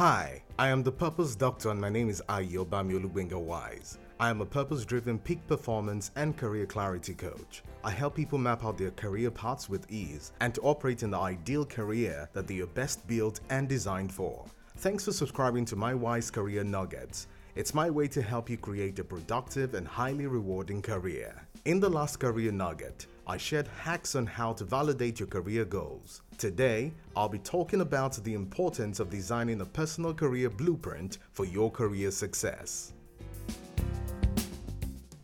Hi, I am the Purpose Doctor and my name is Ayo Bamiolubenga Wise. I am a purpose driven peak performance and career clarity coach. I help people map out their career paths with ease and to operate in the ideal career that they are best built and designed for. Thanks for subscribing to my Wise Career Nuggets. It's my way to help you create a productive and highly rewarding career. In the last career nugget, I shared hacks on how to validate your career goals. Today, I'll be talking about the importance of designing a personal career blueprint for your career success.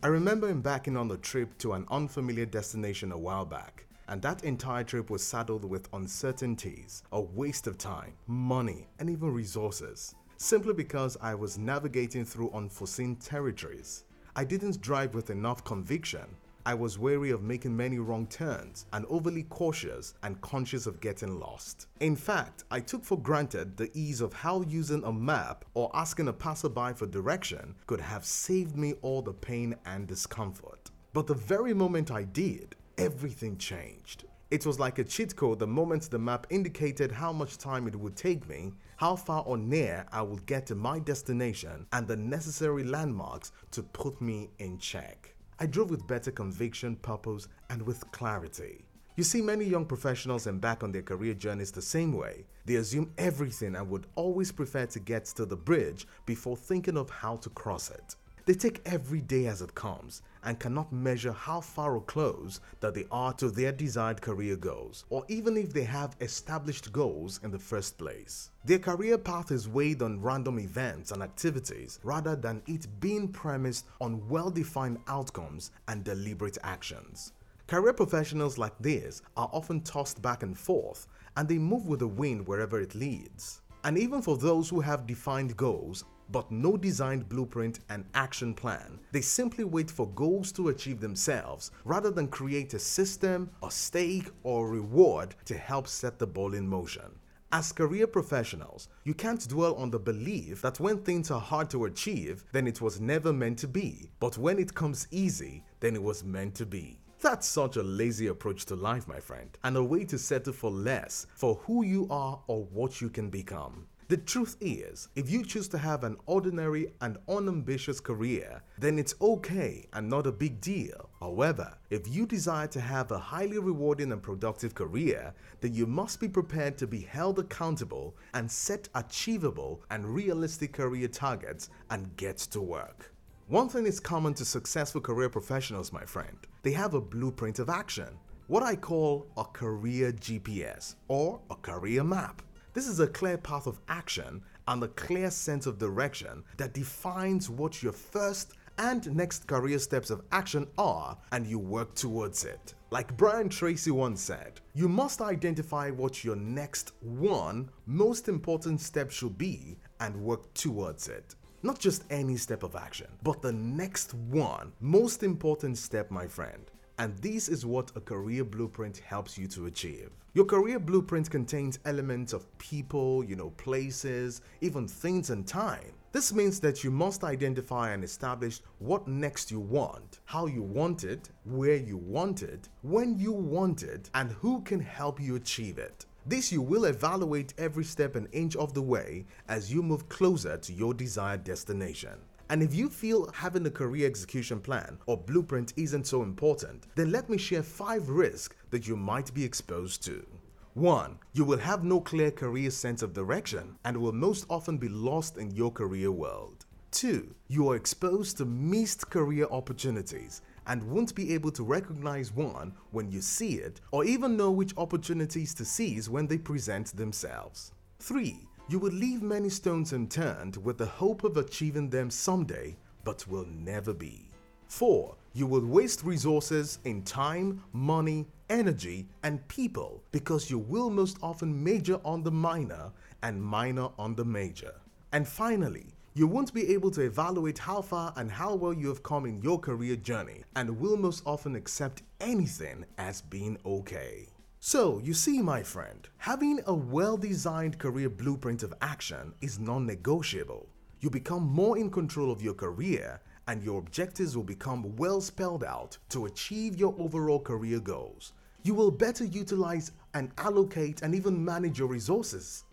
I remember embarking on a trip to an unfamiliar destination a while back, and that entire trip was saddled with uncertainties, a waste of time, money, and even resources, simply because I was navigating through unforeseen territories. I didn't drive with enough conviction I was wary of making many wrong turns and overly cautious and conscious of getting lost. In fact, I took for granted the ease of how using a map or asking a passerby for direction could have saved me all the pain and discomfort. But the very moment I did, everything changed. It was like a cheat code the moment the map indicated how much time it would take me, how far or near I would get to my destination, and the necessary landmarks to put me in check. I drove with better conviction, purpose, and with clarity. You see, many young professionals embark on their career journeys the same way. They assume everything and would always prefer to get to the bridge before thinking of how to cross it. They take every day as it comes and cannot measure how far or close that they are to their desired career goals, or even if they have established goals in the first place. Their career path is weighed on random events and activities rather than it being premised on well defined outcomes and deliberate actions. Career professionals like this are often tossed back and forth and they move with the wind wherever it leads. And even for those who have defined goals but no designed blueprint and action plan. They simply wait for goals to achieve themselves rather than create a system, a stake, or a reward to help set the ball in motion. As career professionals, you can't dwell on the belief that when things are hard to achieve, then it was never meant to be, but when it comes easy, then it was meant to be. That's such a lazy approach to life, my friend, and a way to settle for less for who you are or what you can become. The truth is, if you choose to have an ordinary and unambitious career, then it's okay and not a big deal. However, if you desire to have a highly rewarding and productive career, then you must be prepared to be held accountable and set achievable and realistic career targets and get to work. One thing is common to successful career professionals, my friend. They have a blueprint of action, what I call a career GPS or a career map. This is a clear path of action and a clear sense of direction that defines what your first and next career steps of action are and you work towards it. Like Brian Tracy once said, you must identify what your next one most important step should be and work towards it. Not just any step of action, but the next one most important step, my friend. And this is what a career blueprint helps you to achieve. Your career blueprint contains elements of people, you know, places, even things and time. This means that you must identify and establish what next you want, how you want it, where you want it, when you want it, and who can help you achieve it. This you will evaluate every step and inch of the way as you move closer to your desired destination. And if you feel having a career execution plan or blueprint isn't so important, then let me share 5 risks that you might be exposed to. 1. You will have no clear career sense of direction and will most often be lost in your career world. 2. You are exposed to missed career opportunities and won't be able to recognize one when you see it or even know which opportunities to seize when they present themselves. 3. You will leave many stones unturned with the hope of achieving them someday, but will never be. 4. You will waste resources in time, money, energy, and people because you will most often major on the minor and minor on the major. And finally, you won't be able to evaluate how far and how well you have come in your career journey and will most often accept anything as being okay. So, you see, my friend, having a well designed career blueprint of action is non negotiable. You become more in control of your career, and your objectives will become well spelled out to achieve your overall career goals. You will better utilize and allocate and even manage your resources.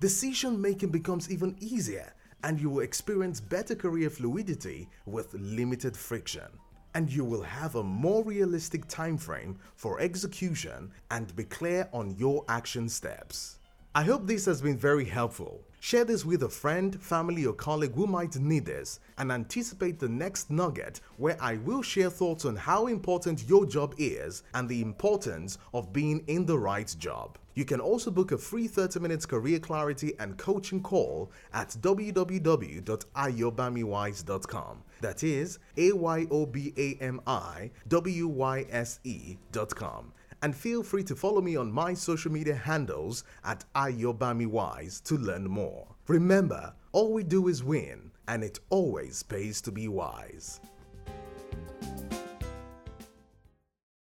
decision making becomes even easier and you will experience better career fluidity with limited friction. And you will have a more realistic time frame for execution and be clear on your action steps. I hope this has been very helpful. Share this with a friend, family, or colleague who might need this and anticipate the next nugget where I will share thoughts on how important your job is and the importance of being in the right job. You can also book a free 30 minutes career clarity and coaching call at www.ayobamiwise.com. That is A Y O B A M I W Y S E.com and feel free to follow me on my social media handles at AyoBamiWise to learn more. Remember, all we do is win, and it always pays to be wise.